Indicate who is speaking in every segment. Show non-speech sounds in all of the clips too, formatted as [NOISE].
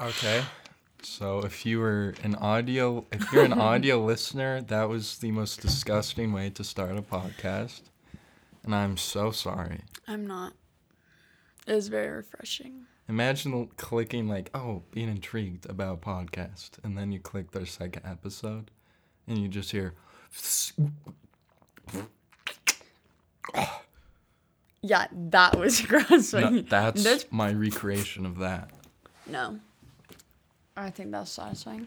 Speaker 1: Okay. So if you were an audio, if you're an audio [LAUGHS] listener, that was the most disgusting way to start a podcast, and I'm so sorry.
Speaker 2: I'm not. It was very refreshing.
Speaker 1: Imagine clicking like, oh, being intrigued about a podcast, and then you click their second episode, and you just hear.
Speaker 2: Yeah, that was [LAUGHS] gross.
Speaker 1: No, that's
Speaker 2: this-
Speaker 1: my recreation of that.
Speaker 2: no. I think that's satisfying.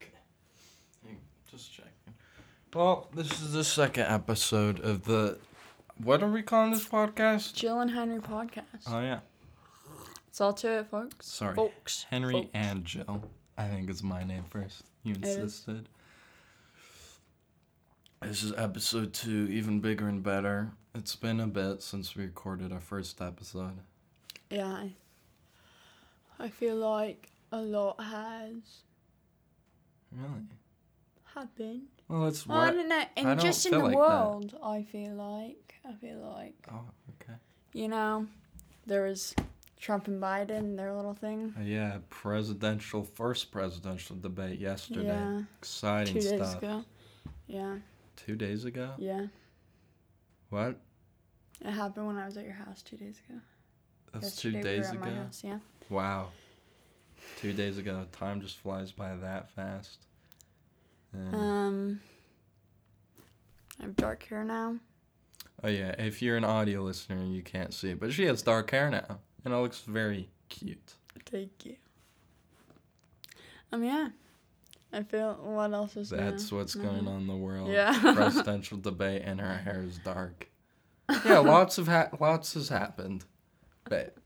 Speaker 2: Okay.
Speaker 1: Just checking. Well, this is the second episode of the. What are we calling this podcast?
Speaker 2: Jill and Henry podcast.
Speaker 1: Oh yeah,
Speaker 2: It's all to it, folks.
Speaker 1: sorry,
Speaker 2: Folks.
Speaker 1: Henry
Speaker 2: Folks.
Speaker 1: and Jill. I think is my name first. You insisted. This is episode two, even bigger and better. It's been a bit since we recorded our first episode.
Speaker 2: Yeah. I, I feel like a lot has
Speaker 1: Really?
Speaker 2: happened.
Speaker 1: Well, it's
Speaker 2: I
Speaker 1: what.
Speaker 2: don't know. And
Speaker 1: don't
Speaker 2: just in
Speaker 1: feel
Speaker 2: the
Speaker 1: like that.
Speaker 2: world, I feel like. I feel like.
Speaker 1: Oh, okay.
Speaker 2: You know, there was Trump and Biden, their little thing.
Speaker 1: Uh, yeah, presidential first presidential debate yesterday.
Speaker 2: Yeah.
Speaker 1: Exciting
Speaker 2: Two days
Speaker 1: stuff.
Speaker 2: ago. Yeah.
Speaker 1: Two days ago.
Speaker 2: Yeah.
Speaker 1: What?
Speaker 2: It happened when I was at your house two days ago.
Speaker 1: That's two
Speaker 2: Yesterday we
Speaker 1: days ago.
Speaker 2: house, yeah.
Speaker 1: Wow. Two days ago. Time just flies by that fast.
Speaker 2: Um, I have dark hair now.
Speaker 1: oh yeah, if you're an audio listener, you can't see it, but she has dark hair now, and it looks very cute.
Speaker 2: Thank you. Um, yeah. I feel. What else is
Speaker 1: That's what's going on in the world.
Speaker 2: Yeah. [LAUGHS]
Speaker 1: Presidential debate, and her hair is dark. Yeah, lots of ha- lots has happened, but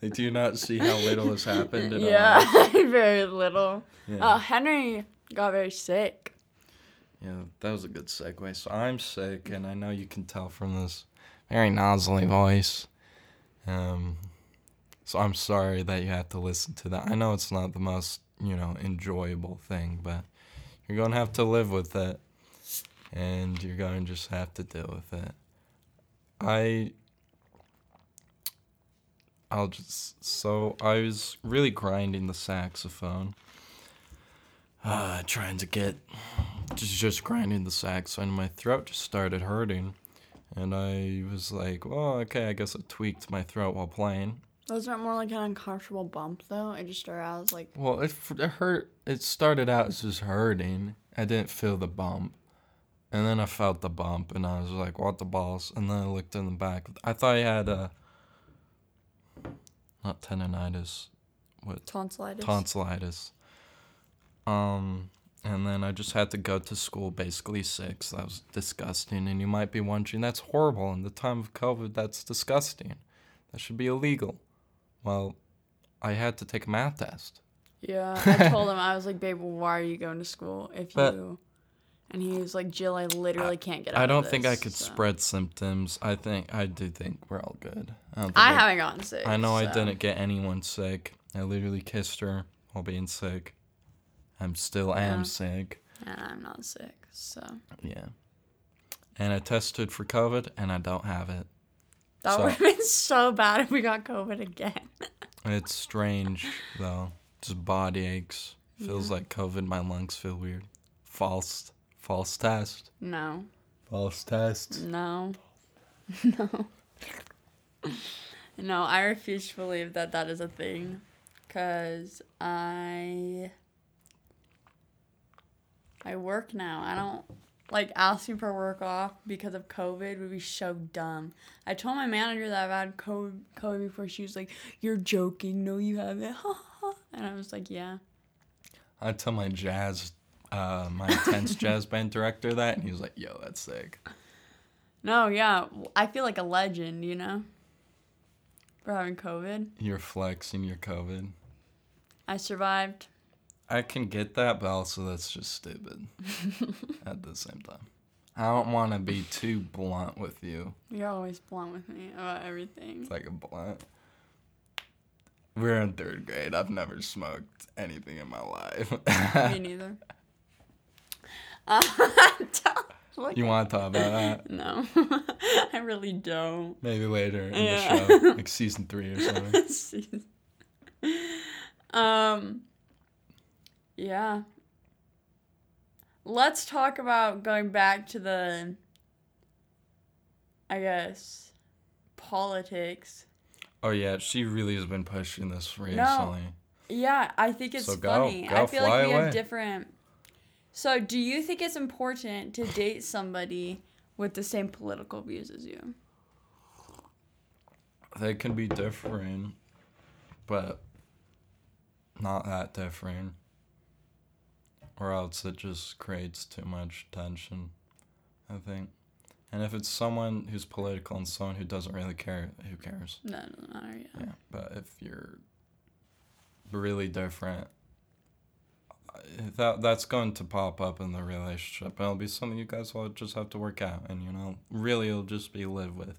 Speaker 1: do you not see how little has happened? At
Speaker 2: yeah,
Speaker 1: All? [LAUGHS]
Speaker 2: very little.
Speaker 1: Yeah.
Speaker 2: Uh, Henry got very sick.
Speaker 1: Yeah, that was a good segue. So I'm sick, and I know you can tell from this very nasally voice. Um, so I'm sorry that you have to listen to that. I know it's not the most, you know, enjoyable thing, but you're going to have to live with it, and you're going to just have to deal with it. I. I'll just. So I was really grinding the saxophone. Uh, trying to get just just grinding the sax and my throat just started hurting and i was like well okay i guess i tweaked my throat while playing
Speaker 2: Wasn't more like an uncomfortable bump though? It just started out as like
Speaker 1: well it, it hurt it started out as just hurting i didn't feel the bump and then i felt the bump and i was like what the balls and then i looked in the back i thought i had a not tendonitis what
Speaker 2: tonsillitis.
Speaker 1: tonsillitis. Um, and then I just had to go to school basically sick. So that was disgusting. And you might be wondering, that's horrible. In the time of COVID, that's disgusting. That should be illegal. Well, I had to take a math test.
Speaker 2: Yeah, I told him I was like, babe, why are you going to school if
Speaker 1: But-
Speaker 2: you? And he was like, Jill, I literally can't get out.
Speaker 1: I don't think I could
Speaker 2: so.
Speaker 1: spread symptoms. I think I do think we're all good. I,
Speaker 2: I haven't gotten sick.
Speaker 1: I know I didn't get anyone sick. I literally kissed her while being sick. I'm still am sick.
Speaker 2: and I'm not sick, so
Speaker 1: Yeah. And I tested for COVID and I don't have it.
Speaker 2: that
Speaker 1: So-
Speaker 2: would have been so bad if we got COVID again. [LAUGHS]
Speaker 1: It's strange though. Just body aches. Feels like COVID. My lungs feel weird. False. False test.
Speaker 2: No,
Speaker 1: False test.
Speaker 2: no, [LAUGHS] no, no. I refuse to believe that that is a thing, cause I I work now. I don't like asking for work off because of COVID would be so dumb. I told my manager that I've had COVID, COVID before. She was like, "You're joking. No, you haven't." [LAUGHS] and I was like, "Yeah."
Speaker 1: I tell my jazz, uh, my intense jazz band director that, and he was like, "Yo, that's sick."
Speaker 2: No, yeah. I feel like a legend, you know, for having COVID.
Speaker 1: You're flexing your COVID.
Speaker 2: I survived.
Speaker 1: I can get that, but also that's just stupid. [LAUGHS] at the same time, I don't want to be too blunt with you.
Speaker 2: You're always blunt with me about everything.
Speaker 1: It's like a blunt. We're in third grade. I've never smoked anything in my life.
Speaker 2: me [LAUGHS] neither. Uh, [LAUGHS] Like,
Speaker 1: You want to talk about that? [LAUGHS]
Speaker 2: No, [LAUGHS] I really don't.
Speaker 1: Maybe later in
Speaker 2: Yeah.
Speaker 1: the show, like season three or something.
Speaker 2: um. Yeah. Let's talk about going back to the. I guess, politics.
Speaker 1: Oh yeah, she really has been pushing this recently.
Speaker 2: Yeah, I think it's
Speaker 1: So go-
Speaker 2: funny.
Speaker 1: go
Speaker 2: I feel like we
Speaker 1: away.
Speaker 2: have different. So, do you think it's important to date somebody with the same political views as you?
Speaker 1: They can be different, but not that different. Or else it just creates too much tension, I think. And if it's someone who's political and someone who doesn't really care, who cares?
Speaker 2: No, it doesn't matter. Yeah.
Speaker 1: Yeah. But if you're really different, that that's going to pop up in the relationship. And it'll be something you guys will just have to work out, and you know, really, it'll just be live with.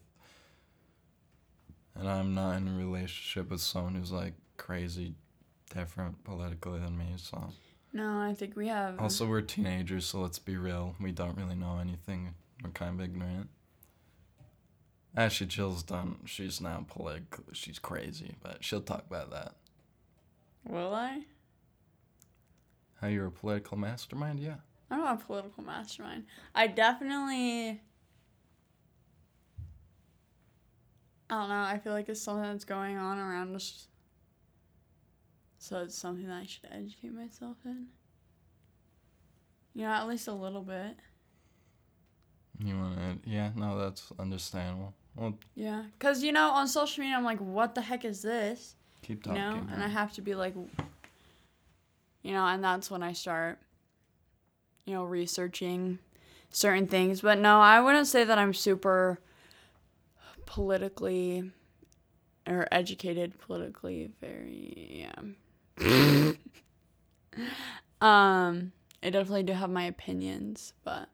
Speaker 1: And I'm not in a relationship with someone who's like crazy different politically than me. So
Speaker 2: No, I think we have.
Speaker 1: also we're teenagers, so let's be real. We don't really know anything. We're kind of ignorant. Actually, Jill's done. She's now political. She's crazy, but she'll talk about that.
Speaker 2: Will I?
Speaker 1: How you're a political mastermind? Yeah.
Speaker 2: I'm not a political mastermind. I definitely. I don't know. I feel like it's something that's going on around us. So it's something that I should educate myself in. You know, at least a little bit.
Speaker 1: You want to? Yeah. No, that's understandable. Well,
Speaker 2: Yeah. Because, you know, on social media, I'm like, what the heck is this?
Speaker 1: keep
Speaker 2: You
Speaker 1: talking.
Speaker 2: know? And I have to be like, you know, and that's when I start, you know, researching certain things. But no, I wouldn't say that I'm super politically or educated politically very yeah. [LAUGHS] um I definitely do have my opinions, but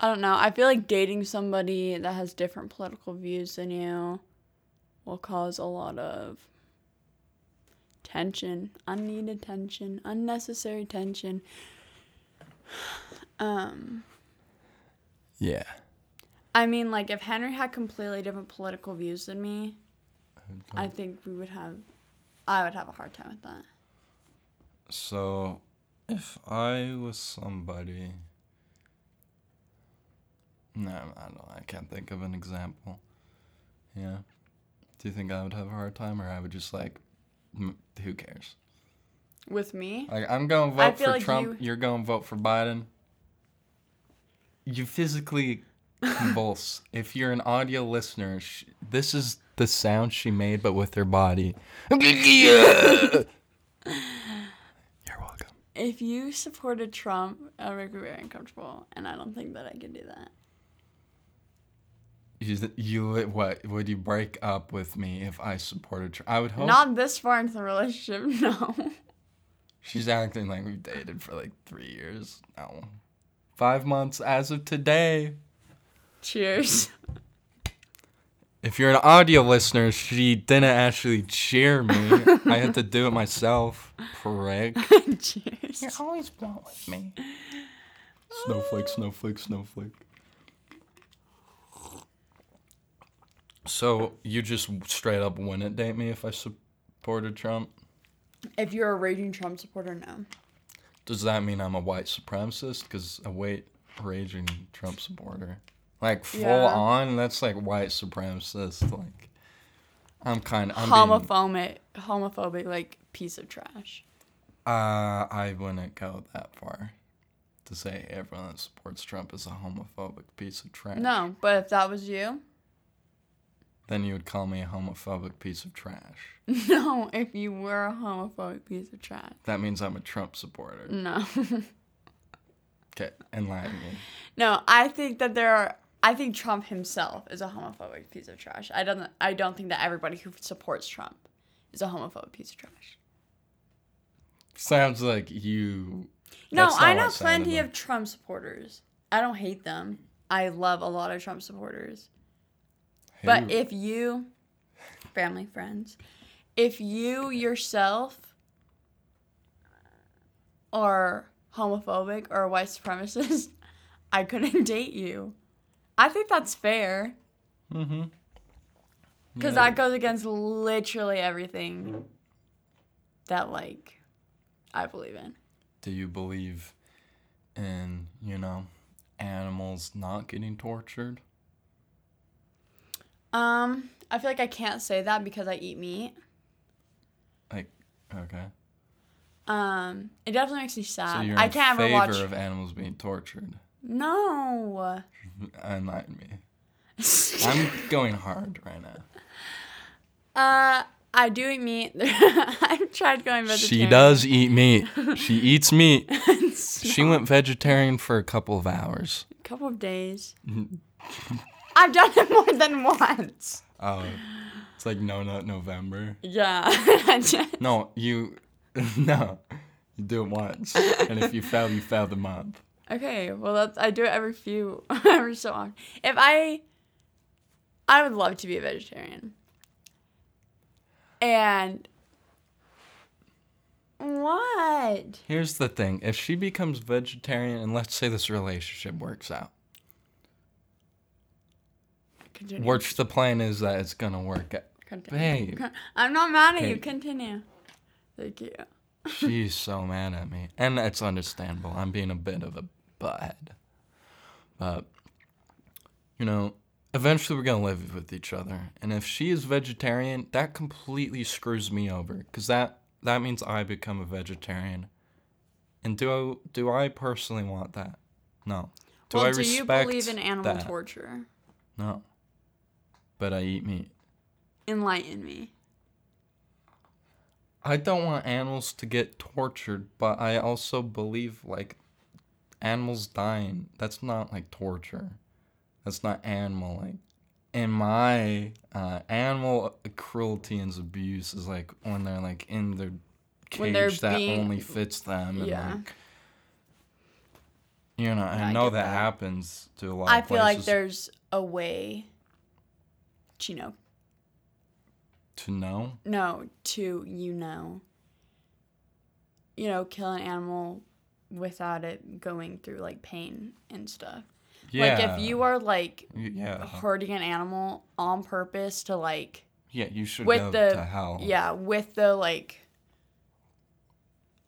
Speaker 2: I don't know. I feel like dating somebody that has different political views than you will cause a lot of tension, unneeded tension, unnecessary tension. Um
Speaker 1: yeah.
Speaker 2: I mean, like, if Henry had completely different political views than me, I think we would have, I would have a hard time with that.
Speaker 1: So, if I was somebody, no, I don't. I can't think of an example. Yeah. Do you think I would have a hard time, or I would just like, who cares?
Speaker 2: With me?
Speaker 1: Like, I'm going to vote for
Speaker 2: like
Speaker 1: Trump.
Speaker 2: you-
Speaker 1: are going to vote for Biden. You physically [LAUGHS] convulse. if you're an audio listener, sh- this is the sound she made, but with her body. [LAUGHS] you're welcome.
Speaker 2: If you supported Trump, it would me very uncomfortable, and I don't think that I could do that.
Speaker 1: You, you what would you break up with me if I supported Trump? I would hope.
Speaker 2: Not this far into the relationship, [LAUGHS] no.
Speaker 1: She's acting like we've dated for like three years. No, five months as of today.
Speaker 2: Cheers. [LAUGHS]
Speaker 1: If you're an audio listener, she didn't actually cheer me. I had to do it myself. Prick. [LAUGHS]
Speaker 2: Cheers.
Speaker 1: You're always blunt with me. Snowflake, snowflake, snowflake. So you just straight up wouldn't date me if I supported Trump?
Speaker 2: If you're a raging Trump supporter, no.
Speaker 1: Does that mean I'm a white supremacist? Because a white raging Trump supporter, like full
Speaker 2: Yeah.
Speaker 1: on, that's like white supremacist. Like I'm kind of I'm being,
Speaker 2: Homophobic, homophobic, like piece of trash.
Speaker 1: uh, I wouldn't go that far to say everyone that supports Trump is a homophobic piece of trash.
Speaker 2: No, but if that was you,
Speaker 1: Then you would call me a homophobic piece of trash. [LAUGHS]
Speaker 2: no. If you were a homophobic piece of trash,
Speaker 1: That means I'm a Trump supporter.
Speaker 2: no.
Speaker 1: Okay, enlighten me.
Speaker 2: No, I think that there are. I think Trump himself is a homophobic piece of trash. I don't. I don't think that everybody who supports Trump is a homophobic piece of trash.
Speaker 1: Sounds like you.
Speaker 2: No, I know plenty
Speaker 1: like.
Speaker 2: of Trump supporters. I don't hate them. I love a lot of Trump supporters. But if you, family, friends, if you yourself are homophobic or white supremacist, [LAUGHS] I couldn't [LAUGHS] date you. I think that's fair.
Speaker 1: Mm-hmm.
Speaker 2: Because that goes against literally everything that, like, I believe in.
Speaker 1: Do you believe in, you know, animals not getting tortured?
Speaker 2: Um, I feel like I can't say that because I eat meat.
Speaker 1: Like, okay.
Speaker 2: Um, it definitely makes me sad.
Speaker 1: So you're in
Speaker 2: I can't ever
Speaker 1: favor
Speaker 2: watch.
Speaker 1: of animals being tortured.
Speaker 2: No. [LAUGHS]
Speaker 1: Enlighten me. [LAUGHS] I'm going hard right now.
Speaker 2: uh, I do eat meat. [LAUGHS] I've tried going vegetarian.
Speaker 1: She does eat meat. She eats meat. She went vegetarian for a couple of hours.
Speaker 2: a couple of days. I've done it more than once.
Speaker 1: Oh, it's like no nut November.
Speaker 2: Yeah. [LAUGHS]
Speaker 1: No, you, [LAUGHS] no, you do it once, and if you fail, you fail the month.
Speaker 2: okay, well that's I do it every few [LAUGHS] every so often. If I I would love to be a vegetarian. And what?
Speaker 1: Here's the thing: if she becomes vegetarian, and let's say this relationship works out,
Speaker 2: Continue.
Speaker 1: which the plan is that it's gonna work out.
Speaker 2: Continue.
Speaker 1: Babe, [LAUGHS]
Speaker 2: I'm not mad at you. Continue. Thank you. [LAUGHS]
Speaker 1: she's so mad at me, and it's understandable. I'm being a bit of a butthead, but you know, eventually we're gonna live with each other. And if she is vegetarian, that completely screws me over, because that that means I become a vegetarian. And do I, do I personally want that? No. Do
Speaker 2: well,
Speaker 1: I
Speaker 2: do you believe in animal
Speaker 1: that?
Speaker 2: torture?
Speaker 1: No. But I eat meat.
Speaker 2: Enlighten me.
Speaker 1: I don't want animals to get tortured, but I also believe like animals dying. That's not like torture. That's not animal like. In my uh, animal cruelty and abuse is like when they're like in their cage that
Speaker 2: being-
Speaker 1: only fits them. And,
Speaker 2: Yeah.
Speaker 1: Like, you know,
Speaker 2: Yeah,
Speaker 1: I know that,
Speaker 2: that.
Speaker 1: happens to a lot. Of people.
Speaker 2: I feel like there's a way you know
Speaker 1: to know.
Speaker 2: no to you know you know kill an animal without it going through like pain and stuff.
Speaker 1: Yeah.
Speaker 2: Like if you are like
Speaker 1: yeah.
Speaker 2: hurting an animal on purpose to like
Speaker 1: Yeah, you should
Speaker 2: with
Speaker 1: go
Speaker 2: the
Speaker 1: to hell.
Speaker 2: yeah with the like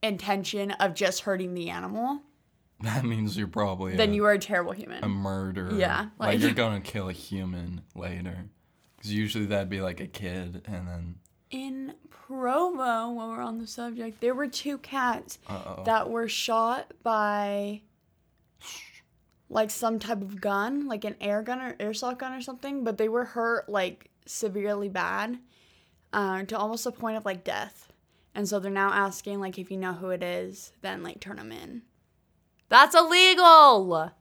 Speaker 2: intention of just hurting the animal, [LAUGHS]
Speaker 1: That means you're probably
Speaker 2: then
Speaker 1: a,
Speaker 2: you are a terrible human.
Speaker 1: a murderer.
Speaker 2: Yeah,
Speaker 1: Like,
Speaker 2: like-
Speaker 1: you're [LAUGHS] gonna kill a human later. Because usually that'd be like a kid, and then
Speaker 2: In Provo, while we're on the subject, there were two cats
Speaker 1: uh oh.
Speaker 2: that were shot by like some type of gun, like an air gun or airsoft gun or something, but they were hurt like severely bad, uh, to almost the point of like death. And so they're now asking like if you know who it is, then like turn them in. That's illegal.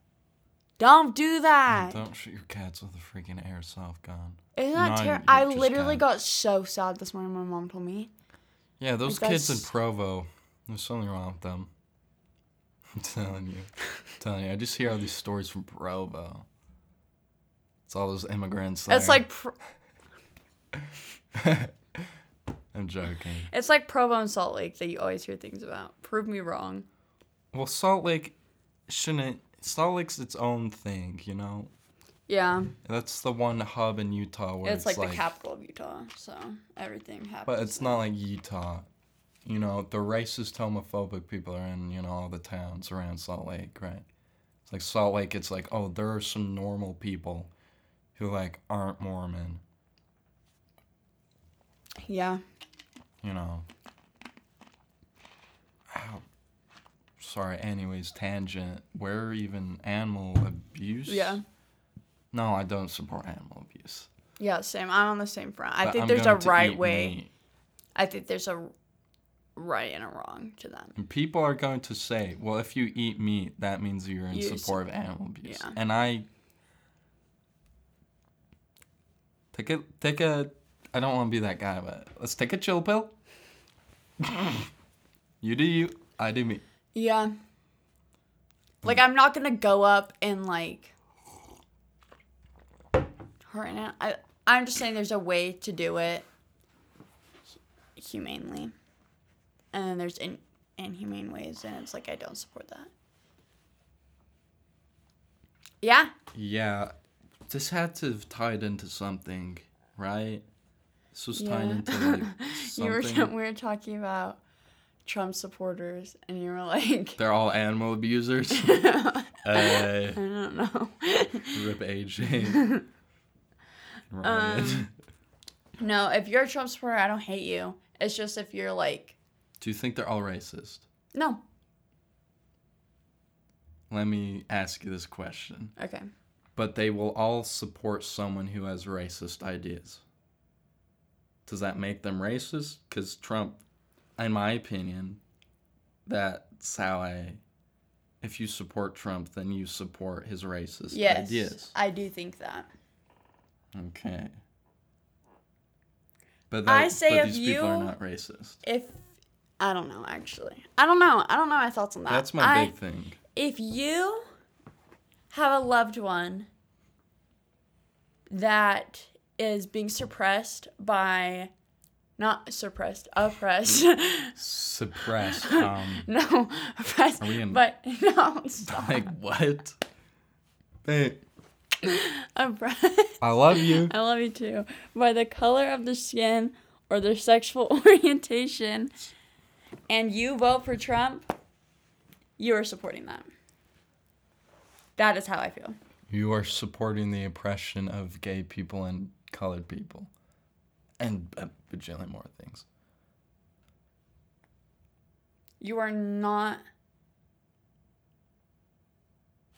Speaker 2: Don't do that.
Speaker 1: Don't shoot your cats with a freaking airsoft gun.
Speaker 2: Isn't that terrible? I literally
Speaker 1: can't.
Speaker 2: got so sad this morning. My mom told me.
Speaker 1: Yeah, those
Speaker 2: Like,
Speaker 1: kids in Provo, there's something wrong with them. [LAUGHS] I'm telling you. I'm telling you. I just hear all these stories from Provo. It's all those immigrants.
Speaker 2: It's like pr- [LAUGHS]
Speaker 1: I'm joking.
Speaker 2: it's like Provo and Salt Lake that you always hear things about. Prove me wrong.
Speaker 1: Well, Salt Lake shouldn't. Salt Lake's its own thing, you know.
Speaker 2: Yeah,
Speaker 1: That's the one hub in Utah where
Speaker 2: it's, like, the capital of Utah, so everything happens.
Speaker 1: But it's
Speaker 2: there.
Speaker 1: not like Utah. You know, the racist, homophobic people are in, you know, all the towns around Salt Lake, right? It's like Salt Lake, it's like, oh, there are some normal people who, like, aren't Mormon,
Speaker 2: Yeah,
Speaker 1: you know. Ow. Sorry, anyways, tangent. Where even animal abuse?
Speaker 2: yeah,
Speaker 1: No, I don't support animal abuse.
Speaker 2: yeah. Same. I'm on the same front. I
Speaker 1: But
Speaker 2: think
Speaker 1: I'm
Speaker 2: there's a right way.
Speaker 1: meat.
Speaker 2: I think there's a right and a wrong to them.
Speaker 1: And people are going to say, well, if you eat meat, that means you're in
Speaker 2: You
Speaker 1: support of animal abuse.
Speaker 2: yeah.
Speaker 1: And I take a take a I don't want to be that guy, but let's take a chill pill. [LAUGHS] you do you, I do me.
Speaker 2: Yeah. Like I'm not gonna go up and like hurt it. I I'm just saying there's a way to do it humanely, and then there's in inhumane ways, and it's like I don't support that. Yeah.
Speaker 1: Yeah, this had to have tied into something, right? This was tied into like [LAUGHS]
Speaker 2: You were [LAUGHS] we were talking about Trump supporters, and you were like,
Speaker 1: They're all animal abusers. [LAUGHS]
Speaker 2: I
Speaker 1: uh,
Speaker 2: don't know.
Speaker 1: rip AJ. Ryan.
Speaker 2: Um, no, if you're a Trump supporter, I don't hate you. It's just if you're like,
Speaker 1: Do you think they're all racist?
Speaker 2: no.
Speaker 1: Let me ask you this question.
Speaker 2: Okay.
Speaker 1: But they will all support someone who has racist ideas. Does that make them racist? Because Trump, in my opinion, that's how I. If you support Trump, then you support his racist
Speaker 2: Yes.
Speaker 1: ideas.
Speaker 2: I do think that.
Speaker 1: Okay. But,
Speaker 2: I say
Speaker 1: but
Speaker 2: if
Speaker 1: these people are not racist.
Speaker 2: If I don't know, actually, I don't know. I don't know my thoughts on that.
Speaker 1: That's my
Speaker 2: I-
Speaker 1: big thing.
Speaker 2: if you have a loved one that is being suppressed by not suppressed oppressed [LAUGHS]
Speaker 1: Suppressed. [LAUGHS] Um,
Speaker 2: no oppressed
Speaker 1: Are we in-
Speaker 2: but [LAUGHS] no stop.
Speaker 1: like what? Hey, [LAUGHS]
Speaker 2: oppressed
Speaker 1: I love you.
Speaker 2: i love you too by the color of their skin or their sexual [LAUGHS] orientation and you vote for trump you are supporting that that is how i feel
Speaker 1: You are supporting the oppression of gay people and colored people, and a bajillion more things.
Speaker 2: You are not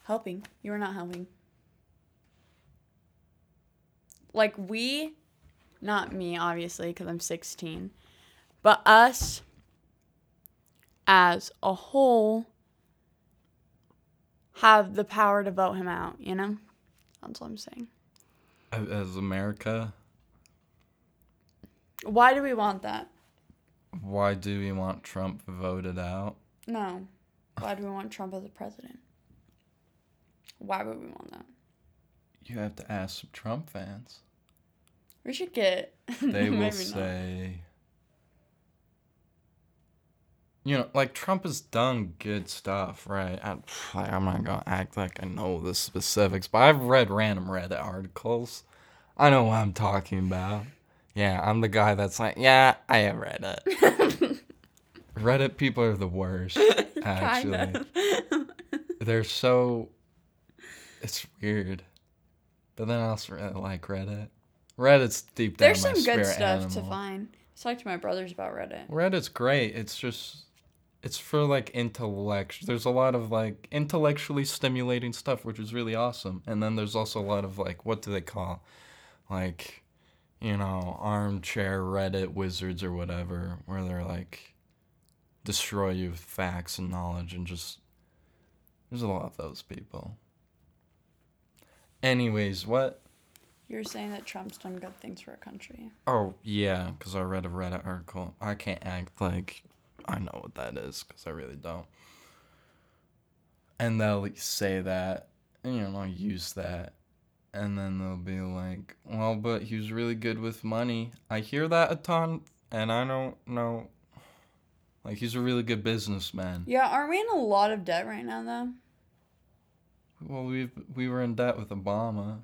Speaker 2: helping. You are not helping. Like, we, not me, obviously, because I'm 16, but us as a whole have the power to vote him out, you know? That's what I'm saying.
Speaker 1: As America,
Speaker 2: Why do we want that?
Speaker 1: why do we want Trump voted out?
Speaker 2: No. Why do we want Trump as a president? Why would we want that?
Speaker 1: You have to ask some Trump fans.
Speaker 2: We should get. [LAUGHS]
Speaker 1: They will
Speaker 2: maybe not.
Speaker 1: say, you know, like Trump has done good stuff, right? I, I'm not gonna act like I know the specifics, but I've read random Reddit articles. I know what I'm talking about. Yeah, I'm the guy that's like, yeah, I have read it. [LAUGHS] Reddit people are the worst, [LAUGHS] actually. They're so. It's weird. But then I also really like Reddit. Reddit's deep down
Speaker 2: There's some good stuff to
Speaker 1: animal.
Speaker 2: find. I talked to my brothers about Reddit.
Speaker 1: Reddit's great. It's just it's for like intellect. There's a lot of like intellectually stimulating stuff, which is really awesome. And then there's also a lot of like what do they call, like, you know, armchair Reddit wizards or whatever, where they're like destroy you with facts and knowledge and just there's a lot of those people. Anyways, what?
Speaker 2: You're saying that Trump's done good things for our country.
Speaker 1: Oh yeah, because I read a Reddit article. I can't act like I know what that is because I really don't. And they'll say that, and, you know, I'll use that, and then they'll be like, "Well, but he was really good with money." I hear that a ton, and I don't know. Like he's a really good businessman.
Speaker 2: Yeah, aren't we in a lot of debt right now, though?
Speaker 1: Well, we we were in debt with Obama.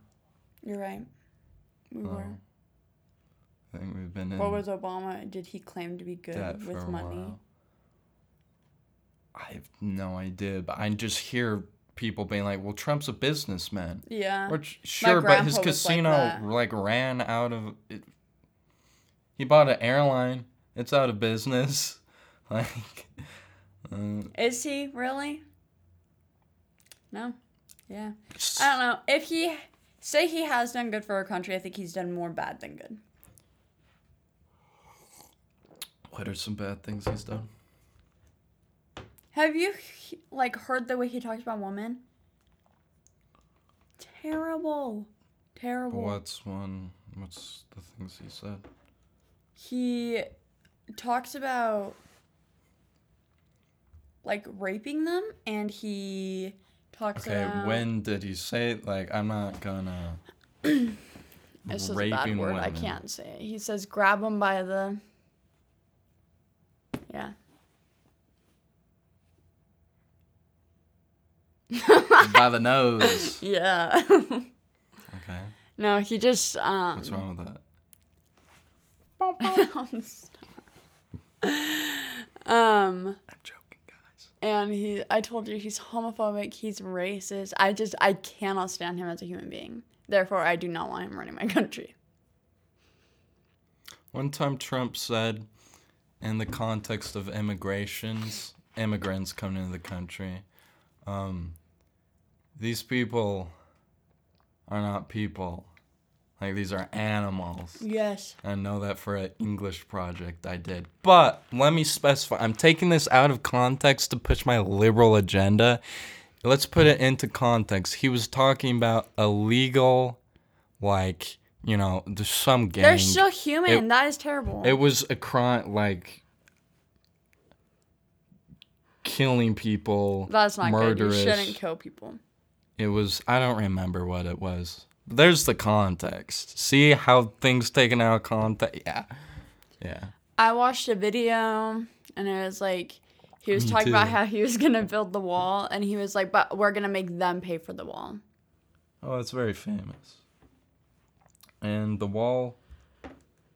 Speaker 2: You're right. We were.
Speaker 1: Um, I think we've been in.
Speaker 2: What was Obama? Did he claim to be good with money?
Speaker 1: while. I have no idea, but I just hear people being like, "Well, Trump's a businessman."
Speaker 2: Yeah.
Speaker 1: Which sure, but his
Speaker 2: was like
Speaker 1: casino like, ran out of it. He bought an airline. It's out of business. [LAUGHS] Like, uh,
Speaker 2: Is he really? No. Yeah. I don't know. If he say he has done good for our country, I think he's done more bad than good.
Speaker 1: what are some bad things he's done?
Speaker 2: Have you like heard the way he talks about women? Terrible. Terrible.
Speaker 1: What's one? What's the things he said?
Speaker 2: He talks about like raping them and he talks
Speaker 1: okay.
Speaker 2: Okay,
Speaker 1: when did he say it? Like, I'm not gonna. [CLEARS THROAT]
Speaker 2: it's just a bad word. Women. I can't say it. He says, grab him by the. Yeah. [LAUGHS]
Speaker 1: by the nose. [LAUGHS]
Speaker 2: Yeah.
Speaker 1: okay.
Speaker 2: No, he just. Um,
Speaker 1: What's wrong with that? [LAUGHS]
Speaker 2: um.
Speaker 1: I'm joking
Speaker 2: and he, I told you he's homophobic. He's racist. I just, I cannot stand him as a human being. Therefore, I do not want him running my [LAUGHS] country.
Speaker 1: One time Trump said, in the context of immigrations, immigrants coming into the country, um, these people are not people. Like these are animals.
Speaker 2: Yes.
Speaker 1: I know that for an English project I did. But let me specify I'm taking this out of context to push my liberal agenda. Let's put it into context. He was talking about illegal, like, you know, there's some gang.
Speaker 2: They're still human.
Speaker 1: It-
Speaker 2: that is terrible.
Speaker 1: It was a crime, like killing people.
Speaker 2: That's not
Speaker 1: murderous.
Speaker 2: good. You shouldn't kill people.
Speaker 1: It was. I don't remember what it was. There's the context. See how things taken out of context. Yeah, yeah.
Speaker 2: I watched a video and it was like he was
Speaker 1: Me
Speaker 2: talking about how he was gonna build the wall and he was like, but we're gonna make them pay for the wall.
Speaker 1: Oh, it's very famous. And the wall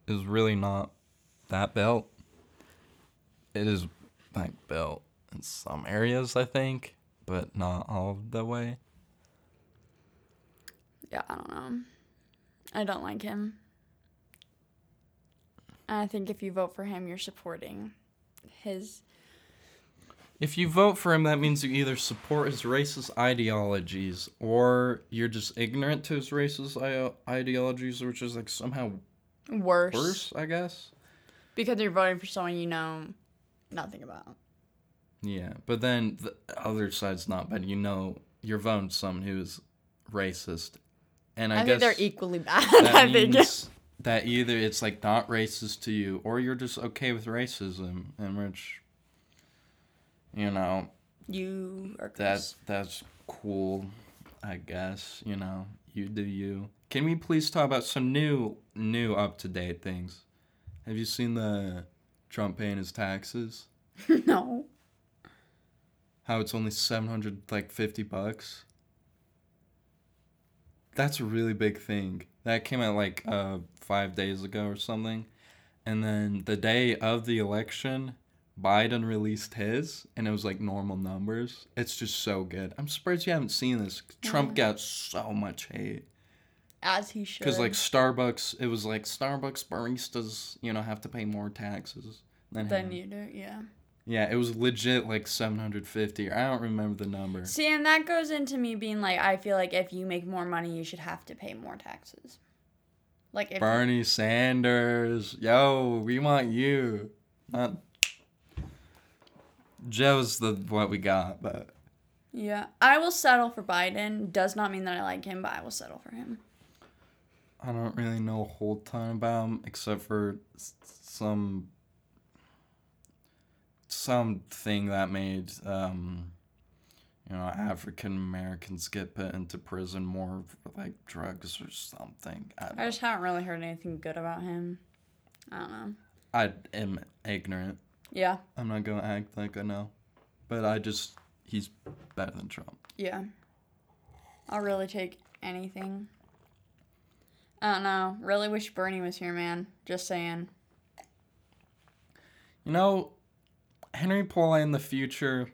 Speaker 1: is really not that built. It is like built in some areas, I think, but not all the way.
Speaker 2: Yeah, I don't know. I don't like him. And I think if you vote for him, you're supporting his.
Speaker 1: If you vote for him, that means you either support his racist ideologies or you're just ignorant to his racist I- ideologies, which is like somehow
Speaker 2: Worse.
Speaker 1: worse, I guess.
Speaker 2: Because you're voting for someone you know nothing about.
Speaker 1: Yeah, but then the other side's not bad. You know, you're voting someone who's racist, and I,
Speaker 2: I,
Speaker 1: guess
Speaker 2: think they're equally bad. [LAUGHS]
Speaker 1: that
Speaker 2: I think.
Speaker 1: means that either it's like not racist to you, or you're just okay with racism, and which, you know,
Speaker 2: You are
Speaker 1: that's that's cool. I guess you know you do you. Can we please talk about some new new up to date things? Have you seen the Trump paying his taxes? [LAUGHS]
Speaker 2: no.
Speaker 1: how it's only 700 like 50 bucks that's a really big thing. That came out like uh five days ago or something. And then the day of the election biden released his and it was like normal numbers. It's just so good. I'm surprised you haven't seen this. Trump got so much hate.
Speaker 2: As he should.
Speaker 1: because like starbucks it was like starbucks baristas you know have to pay more taxes than
Speaker 2: Then
Speaker 1: him.
Speaker 2: you do, yeah.
Speaker 1: Yeah it was legit like 750 i don't remember the number
Speaker 2: See, and that goes into me being like, I feel like if you make more money, you should have to pay more taxes. Like if
Speaker 1: Bernie Sanders, yo, we want you. Not Joe's the what we got, but
Speaker 2: yeah, I will settle for Biden. Does not mean that I like him, but I will settle for him.
Speaker 1: I don't really know a whole ton about him except for some something that made um you know African Americans get put into prison more for like drugs or something. I,
Speaker 2: I just haven't really heard anything good about him. I don't know.
Speaker 1: I am ignorant.
Speaker 2: Yeah,
Speaker 1: I'm not gonna act like I know, but I just he's better than Trump.
Speaker 2: yeah. I'll really take anything. I don't know. Really wish Bernie was here, man. Just saying.
Speaker 1: You know, Henry Paula in the future,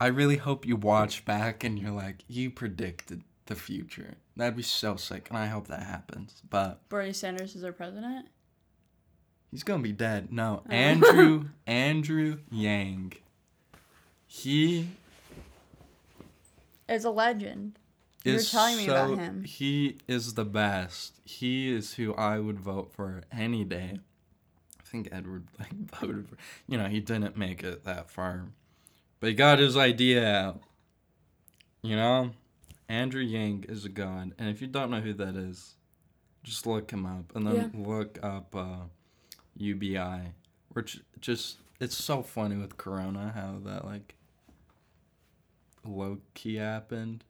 Speaker 1: I really hope you watch back and you're like, you predicted the future. That'd be so sick, and I hope that happens. But
Speaker 2: Bernie Sanders is our president.
Speaker 1: he's gonna be dead. No,
Speaker 2: Oh.
Speaker 1: Andrew [LAUGHS] Andrew Yang. He
Speaker 2: Is a legend. You were
Speaker 1: is
Speaker 2: telling me about him.
Speaker 1: He is the best. He is who I would vote for any day. I think Edward [LAUGHS] like voted for. You know, he didn't make it that far, but he got his idea out. You know, Andrew Yang is a god, and if you don't know who that is, just look him up, and then
Speaker 2: Yeah.
Speaker 1: look up uh, UBI, which just it's so funny with Corona how that like low key happened.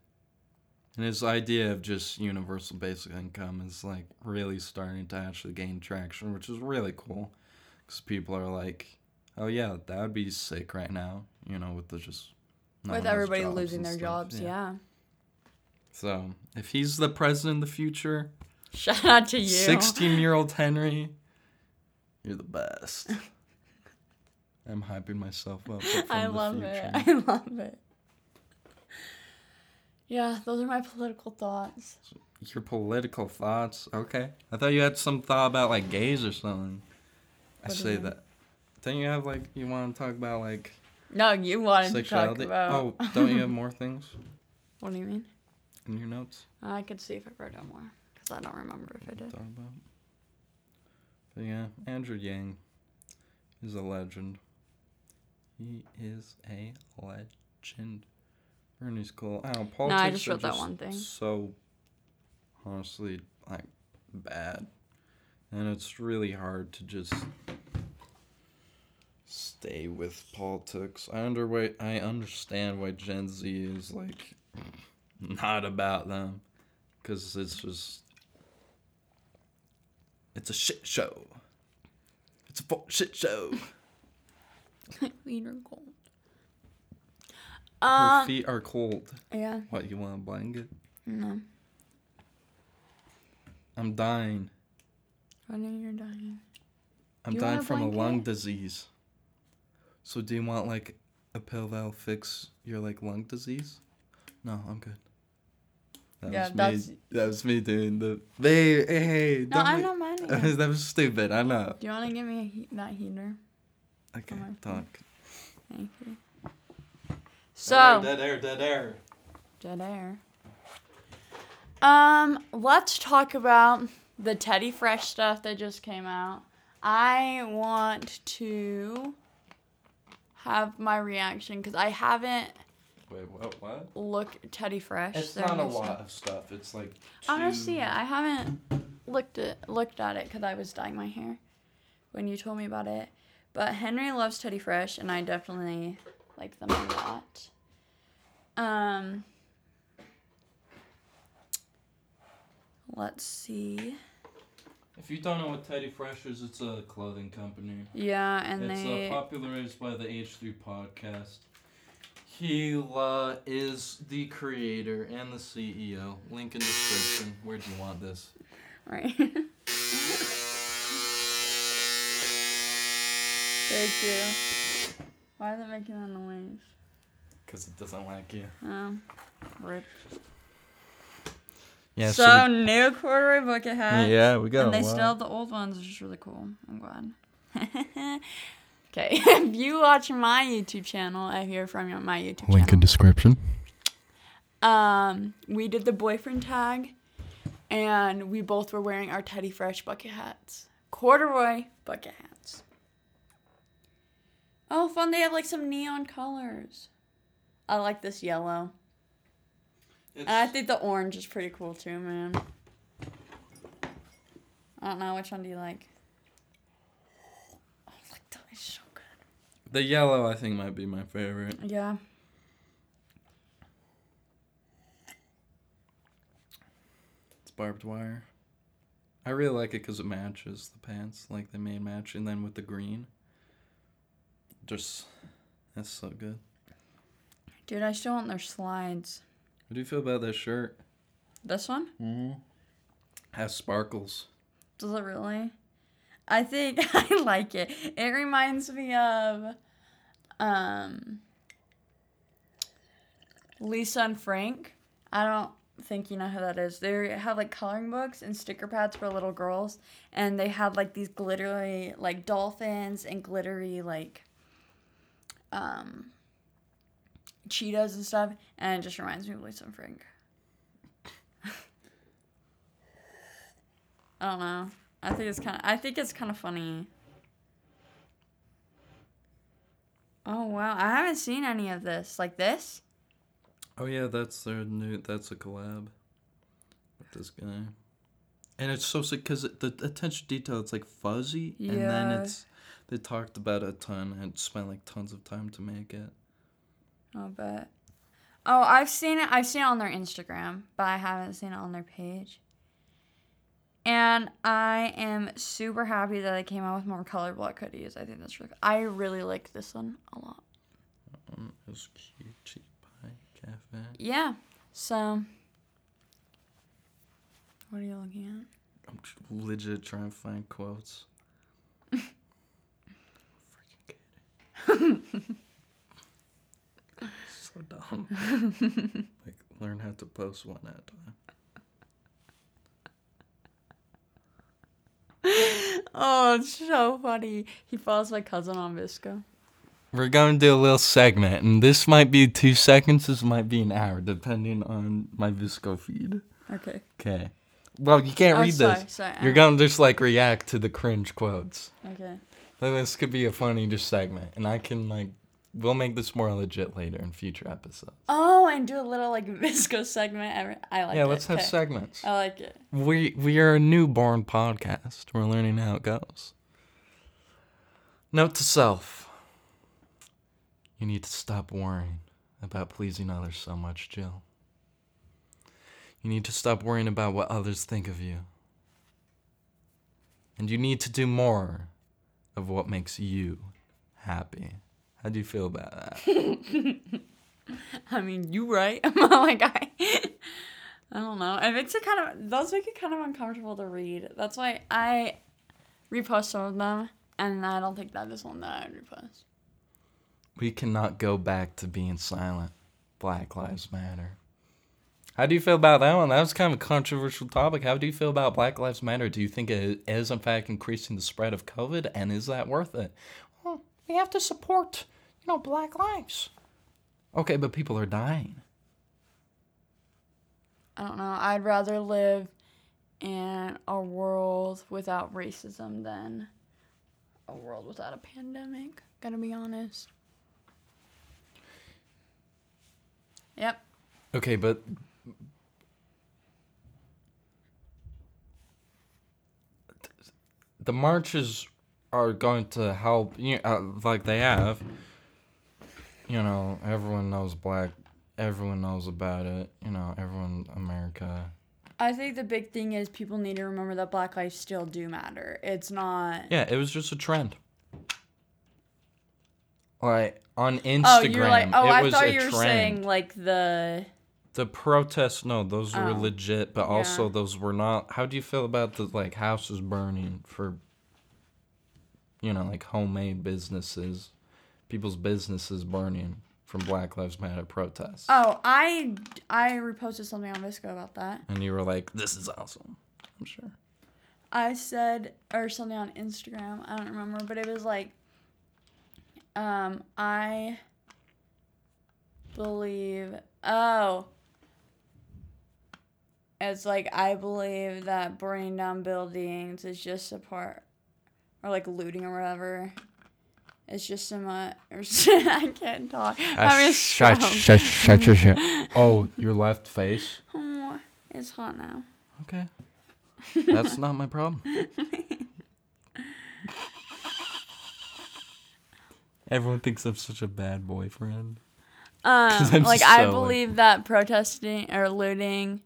Speaker 1: And his idea of just universal basic income is like really starting to actually gain traction, which is really cool. Because people are like, oh yeah, that would be sick right now, you know, with the just. no
Speaker 2: With everybody losing their
Speaker 1: stuff."
Speaker 2: jobs, yeah.
Speaker 1: So if he's the president in the future,
Speaker 2: Shout out to you.
Speaker 1: 16 year old [LAUGHS] Henry, you're the best. [LAUGHS] I'm hyping myself up.
Speaker 2: I love it. [LAUGHS] I love it. Yeah, those are my political thoughts.
Speaker 1: Your political thoughts. Okay. I thought you had some thought about like gays or something. I
Speaker 2: you
Speaker 1: say that. Don't you have like you want to talk about like
Speaker 2: No, you wanted
Speaker 1: sexuality?
Speaker 2: to talk about.
Speaker 1: Oh, don't you have [LAUGHS] more things
Speaker 2: what do you mean?
Speaker 1: in your notes?
Speaker 2: I could see if I wrote down more because I don't remember if I did.
Speaker 1: Talk about. But yeah, Andrew Yang is a legend. He is a legend. Bernie's cool. I don't know, politics
Speaker 2: I just wrote that one thing.
Speaker 1: So honestly, like bad, and it's really hard to just stay with politics. I under I understand why Gen Z is like not about them, because it's just it's a shit show. It's a shit show.
Speaker 2: Feet are cold.
Speaker 1: Her
Speaker 2: Uh,
Speaker 1: feet are cold.
Speaker 2: yeah,
Speaker 1: What you want a blanket?
Speaker 2: no.
Speaker 1: I'm dying.
Speaker 2: I know you're dying.
Speaker 1: I'm
Speaker 2: you
Speaker 1: dying from a lung disease. So do you want like a pill that'll fix your like lung disease? No, I'm good. That
Speaker 2: Yeah,
Speaker 1: was
Speaker 2: that's-
Speaker 1: me. That was me doing the. Hey, hey,
Speaker 2: No,
Speaker 1: don't
Speaker 2: I'm not minding [LAUGHS]
Speaker 1: that was stupid. I know.
Speaker 2: Do you want to give me a he- that heater?
Speaker 1: Okay,
Speaker 2: my
Speaker 1: talk.
Speaker 2: Thank you. So,
Speaker 1: dead air, dead air.
Speaker 2: dead air. Um, let's talk about the Teddy Fresh stuff that just came out. I want to have my reaction because I haven't
Speaker 1: Wait, what? What?
Speaker 2: looked Teddy Fresh.
Speaker 1: It's not a
Speaker 2: new stuff.
Speaker 1: lot of stuff. It's like.
Speaker 2: I want to
Speaker 1: two-
Speaker 2: see it. I haven't looked at looked at it because I was dyeing my hair when you told me about it. But Henry loves Teddy Fresh, and I definitely like them a lot. Um, let's see.
Speaker 1: If you don't know what Teddy Fresh is, it's a clothing company.
Speaker 2: Yeah, and
Speaker 1: it's
Speaker 2: they
Speaker 1: uh, popularized by the H3 podcast. He uh, is the creator and the CEO. Link in description. Where do you want this?
Speaker 2: right. [LAUGHS] Thank you. Why is it making that noise?
Speaker 1: Because it doesn't like you.
Speaker 2: Um, rip.
Speaker 1: Yeah.
Speaker 2: so new corduroy bucket hats.
Speaker 1: yeah, we got
Speaker 2: and they
Speaker 1: lot.
Speaker 2: still have the old ones, which is really cool. I'm glad. [LAUGHS] okay, [LAUGHS] if you watch my YouTube channel, I hear from you on my YouTube
Speaker 1: Link in description.
Speaker 2: Um, we did the boyfriend tag, and we both were wearing our Teddy Fresh bucket hats, corduroy bucket hats. Oh, fun! They have like some neon colors. I like this yellow,
Speaker 1: It's,
Speaker 2: and I think the orange is pretty cool too, man. I don't know which one do you like. Oh, like that is so good.
Speaker 1: the yellow, I think, might be my favorite.
Speaker 2: Yeah.
Speaker 1: It's barbed wire. I really like it because it matches the pants, like they main match, and then with the green. Just, that's so good.
Speaker 2: Dude, I still want their slides.
Speaker 1: What do you feel about that shirt?
Speaker 2: This one?
Speaker 1: Mm-hmm. Has sparkles.
Speaker 2: Does it really? I think [LAUGHS] I like it. It reminds me of um Lisa and Frank. I don't think you know who that is. They have like coloring books and sticker pads for little girls and they had like these glittery like dolphins and glittery like um cheetahs and stuff and it just reminds me of Lisa and Frank. I don't know. I think it's kind of. I think it's kind of funny. Oh wow! I haven't seen any of this. Like this.
Speaker 1: Oh yeah, that's their new. That's a collab with this guy, and it's so sick because the attention detail it's like fuzzy, and then it's they talked about it a ton and spent like tons of time to make it.
Speaker 2: I'll bet. Oh, I've seen it. I've seen it on their Instagram, but I haven't seen it on their page. And I am super happy that they came out with more color block hoodies. I think that's really. I really like this one a lot.
Speaker 1: Um, it was cute, cheap pie cafe.
Speaker 2: Yeah. So, What are you looking
Speaker 1: at? I'm legit trying to find quotes. [LAUGHS] Freaking kidding. [LAUGHS] so dumb. [LAUGHS] like, learn how to post one at a time.
Speaker 2: Oh, it's so funny. He follows my cousin on VSCO.
Speaker 1: We're going to do a little segment, and this might be two seconds, this might be an hour, depending on my VSCO feed.
Speaker 2: Okay.
Speaker 1: Okay. Well, you can't
Speaker 2: Oh,
Speaker 1: read
Speaker 2: sorry,
Speaker 1: this.
Speaker 2: sorry,
Speaker 1: You're
Speaker 2: uh,
Speaker 1: gonna just like react to the cringe quotes.
Speaker 2: Okay.
Speaker 1: Then this could be a funny just segment, and I can like, we'll make this more legit later in future episodes.
Speaker 2: Oh, and do a little like [LAUGHS] VSCO segment. Every- I like that.
Speaker 1: yeah,
Speaker 2: it.
Speaker 1: let's have
Speaker 2: Okay.
Speaker 1: segments.
Speaker 2: I like it.
Speaker 1: We we are a newborn podcast. We're learning how it goes. Note to self: You need to stop worrying about pleasing others so much, Jill. You need to stop worrying about what others think of you. And you need to do more of what makes you happy. How do you feel about that? [LAUGHS]
Speaker 2: I mean, you right. [LAUGHS] Like I. I don't know. It makes it kind of those make it kind of uncomfortable to read. That's why I repost some of them, and I don't think that is one that I would repost.
Speaker 1: We cannot go back to being silent. Black Lives Matter. How do you feel about that one? That was kind of a controversial topic. How do you feel about Black Lives Matter? Do you think it is, in fact, increasing the spread of COVID? And is that worth it? Well, we have to support, you know, Black lives. Okay, but people are dying.
Speaker 2: I don't know. I'd rather live in a world without racism than a world without a pandemic. Gotta be honest. Yep.
Speaker 1: Okay, but the marches are going to help. You uh, like they have. You know, everyone knows black. Everyone knows about it. You know, everyone America.
Speaker 2: I think the big thing is people need to remember that black lives still do matter. It's not.
Speaker 1: Yeah, it was just a trend. Like on oh, Instagram,
Speaker 2: Oh, you're like. Oh,
Speaker 1: it
Speaker 2: I
Speaker 1: was
Speaker 2: thought you were
Speaker 1: trend.
Speaker 2: saying like the.
Speaker 1: The protests, no, those were
Speaker 2: Oh.
Speaker 1: legit, but also
Speaker 2: Yeah.
Speaker 1: those were not. How do you feel about the like houses burning for, you know, like homemade businesses, people's businesses burning from Black Lives Matter protests?
Speaker 2: Oh, I I reposted something on VSCO about that.
Speaker 1: And you were like, "This is awesome." I'm sure.
Speaker 2: I said or something on Instagram. I don't remember, but it was like, um, I believe. Oh, it's like I believe that burning down buildings is just a part, or like looting or whatever. It's just some. Uh, [LAUGHS] I can't talk. I'm a
Speaker 1: shut, shut, shut your shit. Oh, your left face.
Speaker 2: Oh, it's hot now.
Speaker 1: Okay. That's not my problem. [LAUGHS] Everyone thinks I'm such a bad boyfriend.
Speaker 2: Um, like I
Speaker 1: so, like-
Speaker 2: believe that protesting or looting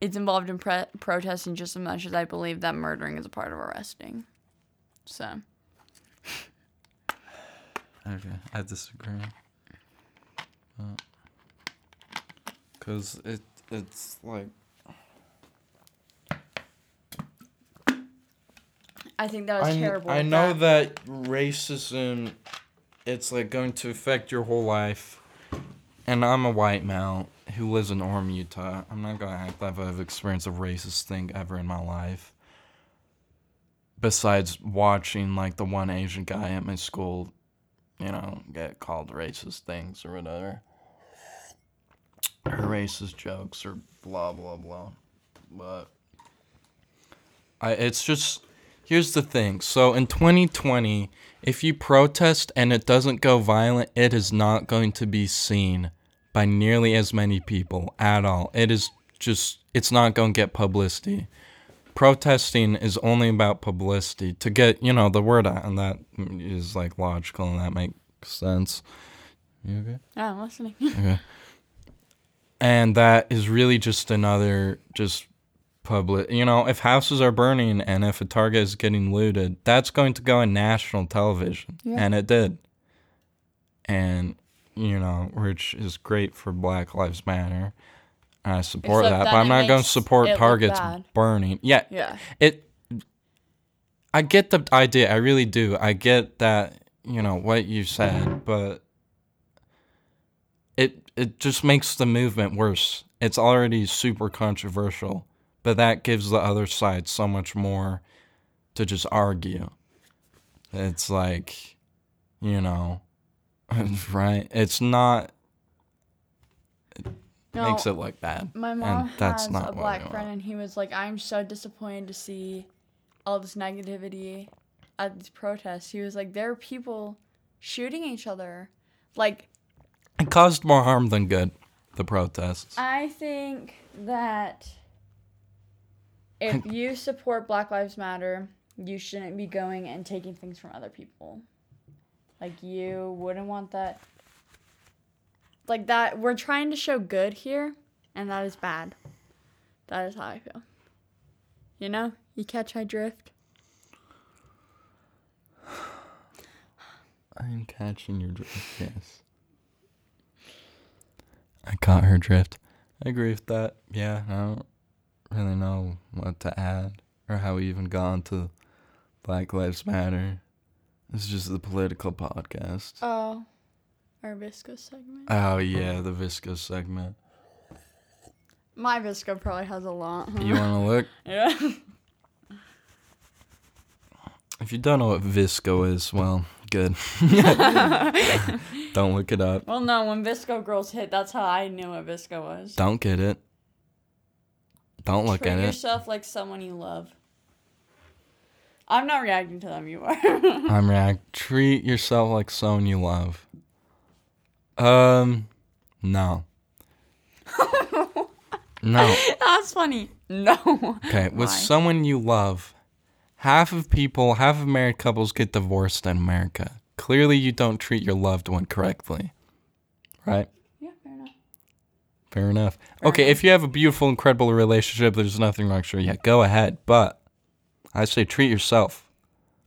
Speaker 2: is involved in pre- protesting just as much as I believe that murdering is a part of arresting. So
Speaker 1: Okay, I disagree. Uh, Cause it it's like
Speaker 2: I think that was
Speaker 1: I,
Speaker 2: terrible.
Speaker 1: I know
Speaker 2: that.
Speaker 1: that racism it's like going to affect your whole life. And I'm a white male who lives in Orem, Utah. I'm not gonna act like I've experienced a racist thing ever in my life. Besides watching like the one Asian guy at my school, you know, get called racist things or whatever. Or racist jokes or blah blah blah. But I it's just here's the thing. So in 2020, if you protest and it doesn't go violent, it is not going to be seen by nearly as many people at all. It is just it's not going to get publicity. Protesting is only about publicity to get, you know, the word out and that is like logical and that makes sense. You okay?
Speaker 2: Yeah, I'm listening. [LAUGHS]
Speaker 1: Okay. And that is really just another just public. You know, if houses are burning and if a Target is getting looted, that's going to go on national television,
Speaker 2: Yeah.
Speaker 1: and it did. And you know, which is great for Black Lives Matter. And I support
Speaker 2: Except
Speaker 1: that, but I'm not going to support targets burning. Yeah,
Speaker 2: Yeah.
Speaker 1: it. I get the idea. I really do. I get that. You know what you said, but it it just makes the movement worse. It's already super controversial, but that gives the other side so much more to just argue. It's like, you know, [LAUGHS] right? It's not.
Speaker 2: No,
Speaker 1: makes it look bad.
Speaker 2: My mom
Speaker 1: that's
Speaker 2: has
Speaker 1: not
Speaker 2: a black friend, and he was like, "I'm so disappointed to see all this negativity at these protests." He was like, "There are people shooting each other." Like,
Speaker 1: It caused more harm than good. The protests.
Speaker 2: I think that if you support Black Lives Matter, you shouldn't be going and taking things from other people. Like, you wouldn't want that. Like, that. We're trying to show good here, and that is bad. That is how I feel. You know? You catch my drift? [SIGHS]
Speaker 1: I'm catching your drift. Yes. I caught her drift. I agree with that. Yeah, I don't really know what to add or how we even got onto Black Lives Matter. This is just the political podcast.
Speaker 2: Oh. Our VSCO segment.
Speaker 1: Oh yeah, the VSCO segment.
Speaker 2: My VSCO probably has a lot. Huh?
Speaker 1: You want to look? [LAUGHS]
Speaker 2: yeah.
Speaker 1: If you don't know what VSCO is, well, good. [LAUGHS] don't look it up.
Speaker 2: well, no, when VSCO girls hit, that's how I knew what VSCO was.
Speaker 1: Don't get it. Don't look
Speaker 2: Treat
Speaker 1: at it.
Speaker 2: Treat yourself like someone you love. I'm not reacting to them. You are.
Speaker 1: I'm react. Treat yourself like someone you love. Um, no. [LAUGHS] no.
Speaker 2: That's funny. No.
Speaker 1: Okay, with
Speaker 2: Why?
Speaker 1: someone you love, half of people, half of married couples get divorced in America. Clearly, you don't treat your loved one correctly. Right?
Speaker 2: Yeah, fair enough.
Speaker 1: Fair enough.
Speaker 2: Fair
Speaker 1: okay,
Speaker 2: enough.
Speaker 1: if you have a beautiful, incredible relationship, there's nothing wrong. Sure, yeah, go ahead. But I say treat yourself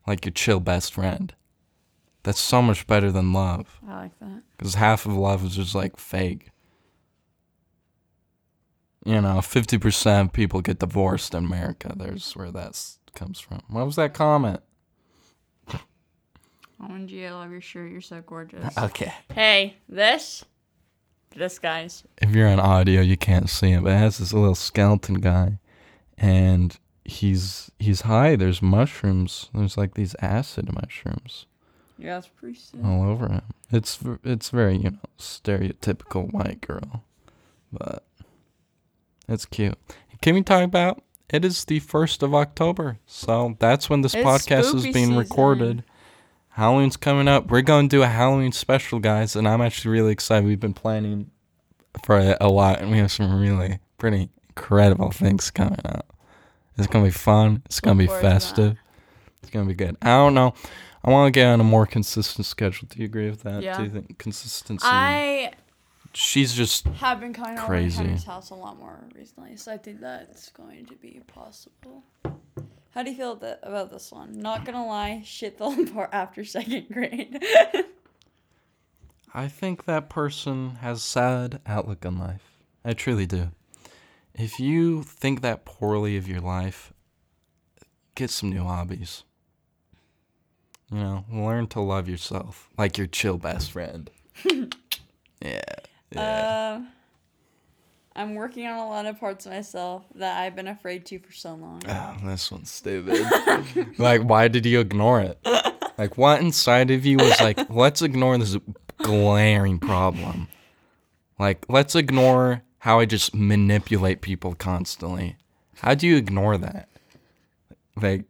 Speaker 1: like your chill best friend. That's so much better than love.
Speaker 2: I like that.
Speaker 1: Because half of love is just like fake. You know, 50% of people get divorced in America. There's where that comes from. What was that comment?
Speaker 2: Oh, OMG, I love your shirt. You're so gorgeous. [LAUGHS]
Speaker 1: Okay.
Speaker 2: hey, this, this guy's.
Speaker 1: If you're on audio, you can't see him, but it has this little skeleton guy. And he's he's high. There's mushrooms. There's like these acid mushrooms
Speaker 2: Yeah, it's pretty sick.
Speaker 1: all over him. It's it's very, you know, stereotypical white girl. But it's cute. Can we talk about it is the 1st of October. So that's when this
Speaker 2: It's
Speaker 1: podcast is being
Speaker 2: season.
Speaker 1: recorded. Halloween's coming up. We're going to do a Halloween special, guys, and I'm actually really excited. We've been planning for it a lot, and we have some really pretty incredible things coming up. It's gonna be fun. It's gonna be festive. It's gonna be good. I don't know. I want to get on a more consistent schedule. Do you agree with that?
Speaker 2: Yeah.
Speaker 1: Do you think consistency?
Speaker 2: I
Speaker 1: She's just
Speaker 2: have been coming over to
Speaker 1: Crazy.
Speaker 2: Henry's house a lot more recently, so I think that's going to be possible. How do you feel about this one? Not gonna lie, shit fell [LAUGHS] apart after second grade.
Speaker 1: I think that person has sad outlook on life. I truly do. If you think that poorly of your life, get some new hobbies. You know, learn to love yourself like your chill best friend. [LAUGHS] yeah. Yeah.
Speaker 2: Uh, I'm working on a lot of parts of myself that I've been afraid to for so long.
Speaker 1: oh, this one's stupid. [LAUGHS] like, why did you ignore it? Like, what inside of you was [LAUGHS] like, let's ignore this glaring problem? Like, let's ignore how I just manipulate people constantly. How do you ignore that? Like,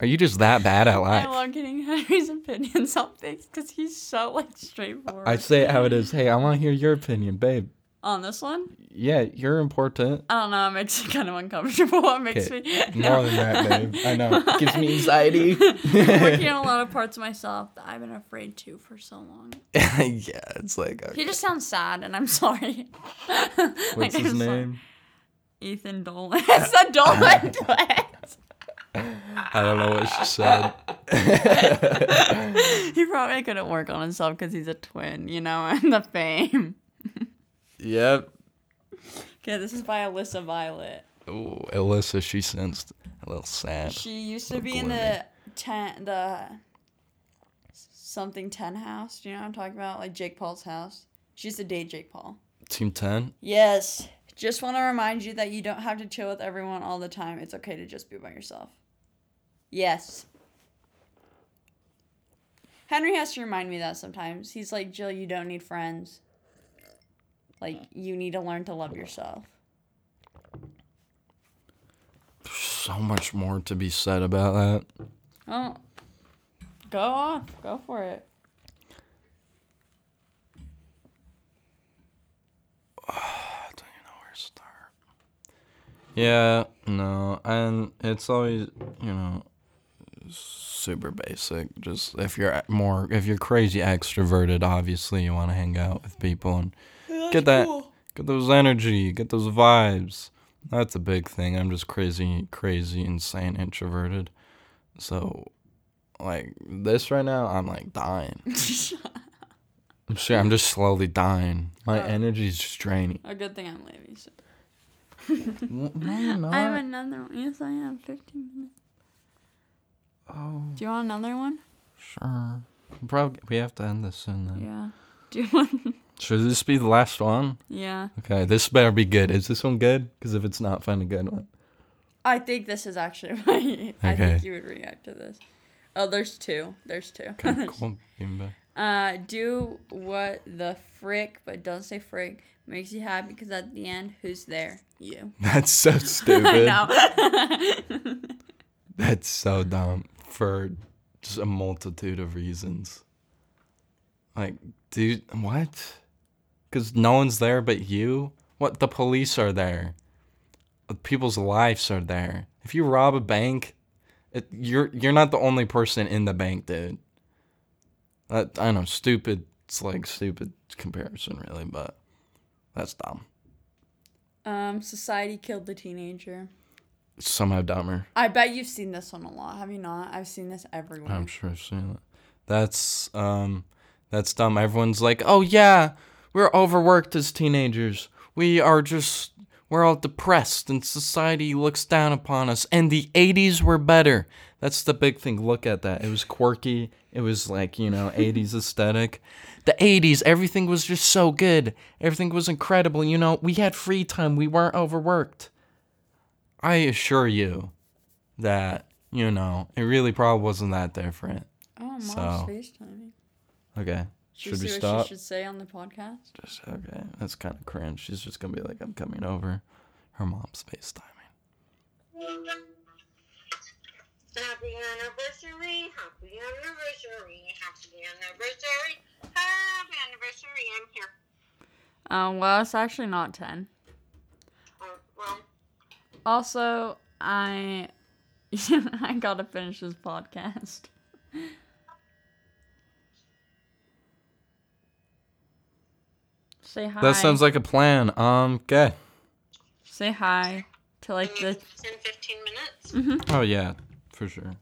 Speaker 1: are you just that bad at life?
Speaker 2: I love getting Henry's opinions on things because he's so like straightforward.
Speaker 1: I say it how it is. Hey, I want to hear your opinion, babe.
Speaker 2: on this one,
Speaker 1: Yeah, you're important.
Speaker 2: I don't know. It makes me kind of uncomfortable. [LAUGHS] It makes
Speaker 1: Okay,
Speaker 2: me
Speaker 1: More than that, babe. I know. [LAUGHS] It gives me anxiety.
Speaker 2: I'm [LAUGHS] working on a lot of parts of myself that I've been afraid to for so long.
Speaker 1: yeah, it's like.
Speaker 2: He just sounds sad, and I'm sorry.
Speaker 1: What's
Speaker 2: Like,
Speaker 1: his
Speaker 2: I'm sorry.
Speaker 1: name?
Speaker 2: Ethan Dolan. it's a Dolan.
Speaker 1: I don't know what she said. [LAUGHS]
Speaker 2: he probably couldn't work on himself because he's a twin, you know, [LAUGHS] and the fame.
Speaker 1: Yep.
Speaker 2: Okay, this is by Alyssa Violet.
Speaker 1: Ooh, Alyssa, she sensed a little sad.
Speaker 2: She used to be in the ten the something ten house. Do you know what I'm talking about? Like Jake Paul's house. She used to date Jake Paul.
Speaker 1: Team 10?
Speaker 2: Yes. Just want to remind you that you don't have to chill with everyone all the time. It's okay to just be by yourself. Yes. Henry has to remind me that sometimes. He's like, Jill, you don't need friends. Like, you need to learn to love yourself.
Speaker 1: There's So much more to be said about that.
Speaker 2: Oh, go off. Go for it. [SIGHS]
Speaker 1: I don't know where to start. Yeah, no, and it's always, you know, super basic. Just if you're more, if you're crazy extroverted, obviously you want to hang out with people and get that, get those energy, get those vibes. That's a big thing. I'm just crazy, crazy, insane introverted. So, like this right now, I'm like dying. [LAUGHS] I'm sure I'm just slowly dying. My
Speaker 2: Oh.
Speaker 1: energy's just draining.
Speaker 2: A good thing I'm leaving. So.
Speaker 1: No. [LAUGHS]
Speaker 2: I have another one. Yes, I have. 15 minutes.
Speaker 1: Oh,
Speaker 2: Do you want another one?
Speaker 1: sure. Probably we have to end this soon then.
Speaker 2: Yeah. [LAUGHS] Do you want? [LAUGHS]
Speaker 1: Should this be the last one?
Speaker 2: yeah.
Speaker 1: Okay, this better be good. Is this one good? Because if it's not, find a good one.
Speaker 2: I think this is actually [LAUGHS] my. I
Speaker 1: Okay.
Speaker 2: think you would react to this. Oh, there's two. There's two.
Speaker 1: Okay, cool.
Speaker 2: Uh, do what the frick, but don't say frick, makes you happy because at the end, who's there? You.
Speaker 1: That's so stupid.
Speaker 2: I know.
Speaker 1: That's so dumb for just a multitude of reasons. Like, dude, what? Because no one's there but you? What? The police are there. People's lives are there. If you rob a bank, it, you're you're not the only person in the bank, dude. That I don't know, stupid. It's like stupid comparison, really, but that's dumb.
Speaker 2: um, society killed the teenager.
Speaker 1: Somehow dumber.
Speaker 2: I bet you've seen this one a lot. Have you not? I've seen this everywhere.
Speaker 1: I'm sure I've seen it. That's um that's dumb. Everyone's like, "Oh yeah, we're overworked as teenagers. We are just we're all depressed and society looks down upon us and the 80s were better." That's the big thing. Look at that. It was quirky. It was like, you know, [LAUGHS] 80s aesthetic. The 80s, everything was just so good. Everything was incredible. You know, we had free time. We weren't overworked. I assure you that, you know, it really probably wasn't that different.
Speaker 2: Oh, mom's
Speaker 1: So-
Speaker 2: FaceTiming.
Speaker 1: Okay.
Speaker 2: Should,
Speaker 1: Should
Speaker 2: we
Speaker 1: we
Speaker 2: see what she should say on the podcast?
Speaker 1: Just okay. That's kind of cringe. She's just gonna be like, "I'm coming over." Her mom's FaceTiming.
Speaker 3: Happy anniversary, happy anniversary, happy anniversary, happy anniversary. I'm here.
Speaker 2: Um, well, it's actually not 10.
Speaker 3: Well,
Speaker 2: Also, I [LAUGHS] I gotta finish this podcast. Say hi.
Speaker 1: That sounds like a plan. Um. Okay.
Speaker 2: Say hi to like the.
Speaker 3: 10, 15 minutes.
Speaker 1: Oh yeah, for sure.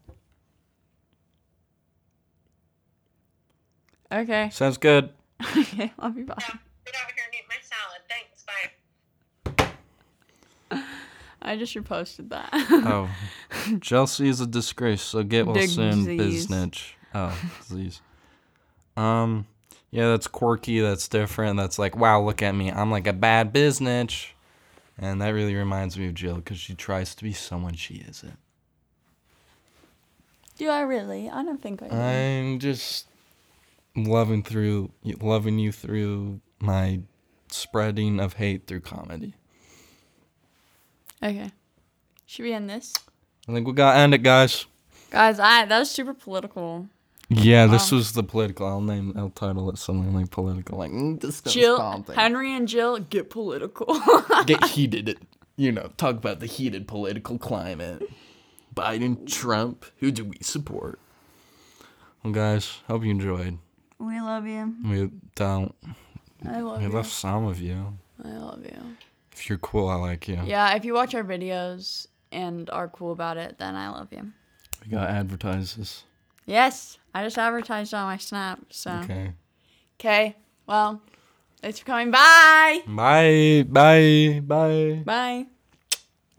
Speaker 2: Okay.
Speaker 1: Sounds good. [LAUGHS]
Speaker 2: okay. Love you. Bye.
Speaker 3: Yeah, get over here and eat my salad. Thanks, bye.
Speaker 2: I just reposted that.
Speaker 1: Oh, [LAUGHS] Chelsea is a disgrace. So get well soon, biznitch. Oh, disease. Um. Yeah, that's quirky. That's different. That's like, wow, look at me. I'm like a bad biznitch. And that really reminds me of Jill because she tries to be someone she isn't.
Speaker 2: Do I really? I don't think I do.
Speaker 1: I'm just loving through loving you through my spreading of hate through comedy.
Speaker 2: Okay. Should we end this?
Speaker 1: I think we gotta end it, guys.
Speaker 2: Guys, I that was super political.
Speaker 1: Yeah, this was the political. I'll name. I'll title it something like political, like mm, discuss
Speaker 2: Jill,
Speaker 1: something.
Speaker 2: Henry and Jill get political. [LAUGHS]
Speaker 1: Get [LAUGHS] heated. You know, talk about the heated political climate. Biden, Trump. Who do we support? Well, guys, hope you enjoyed.
Speaker 2: we love you.
Speaker 1: We don't.
Speaker 2: I love you.
Speaker 1: We love some of you.
Speaker 2: I love you.
Speaker 1: If you're cool, I like you.
Speaker 2: Yeah, if you watch our videos and are cool about it, then I love you.
Speaker 1: We got advertises.
Speaker 2: Yes, I just advertised on my Snap. So okay.
Speaker 1: Okay.
Speaker 2: Well, Thanks for coming. Bye.
Speaker 1: Bye. Bye. Bye.
Speaker 2: Bye.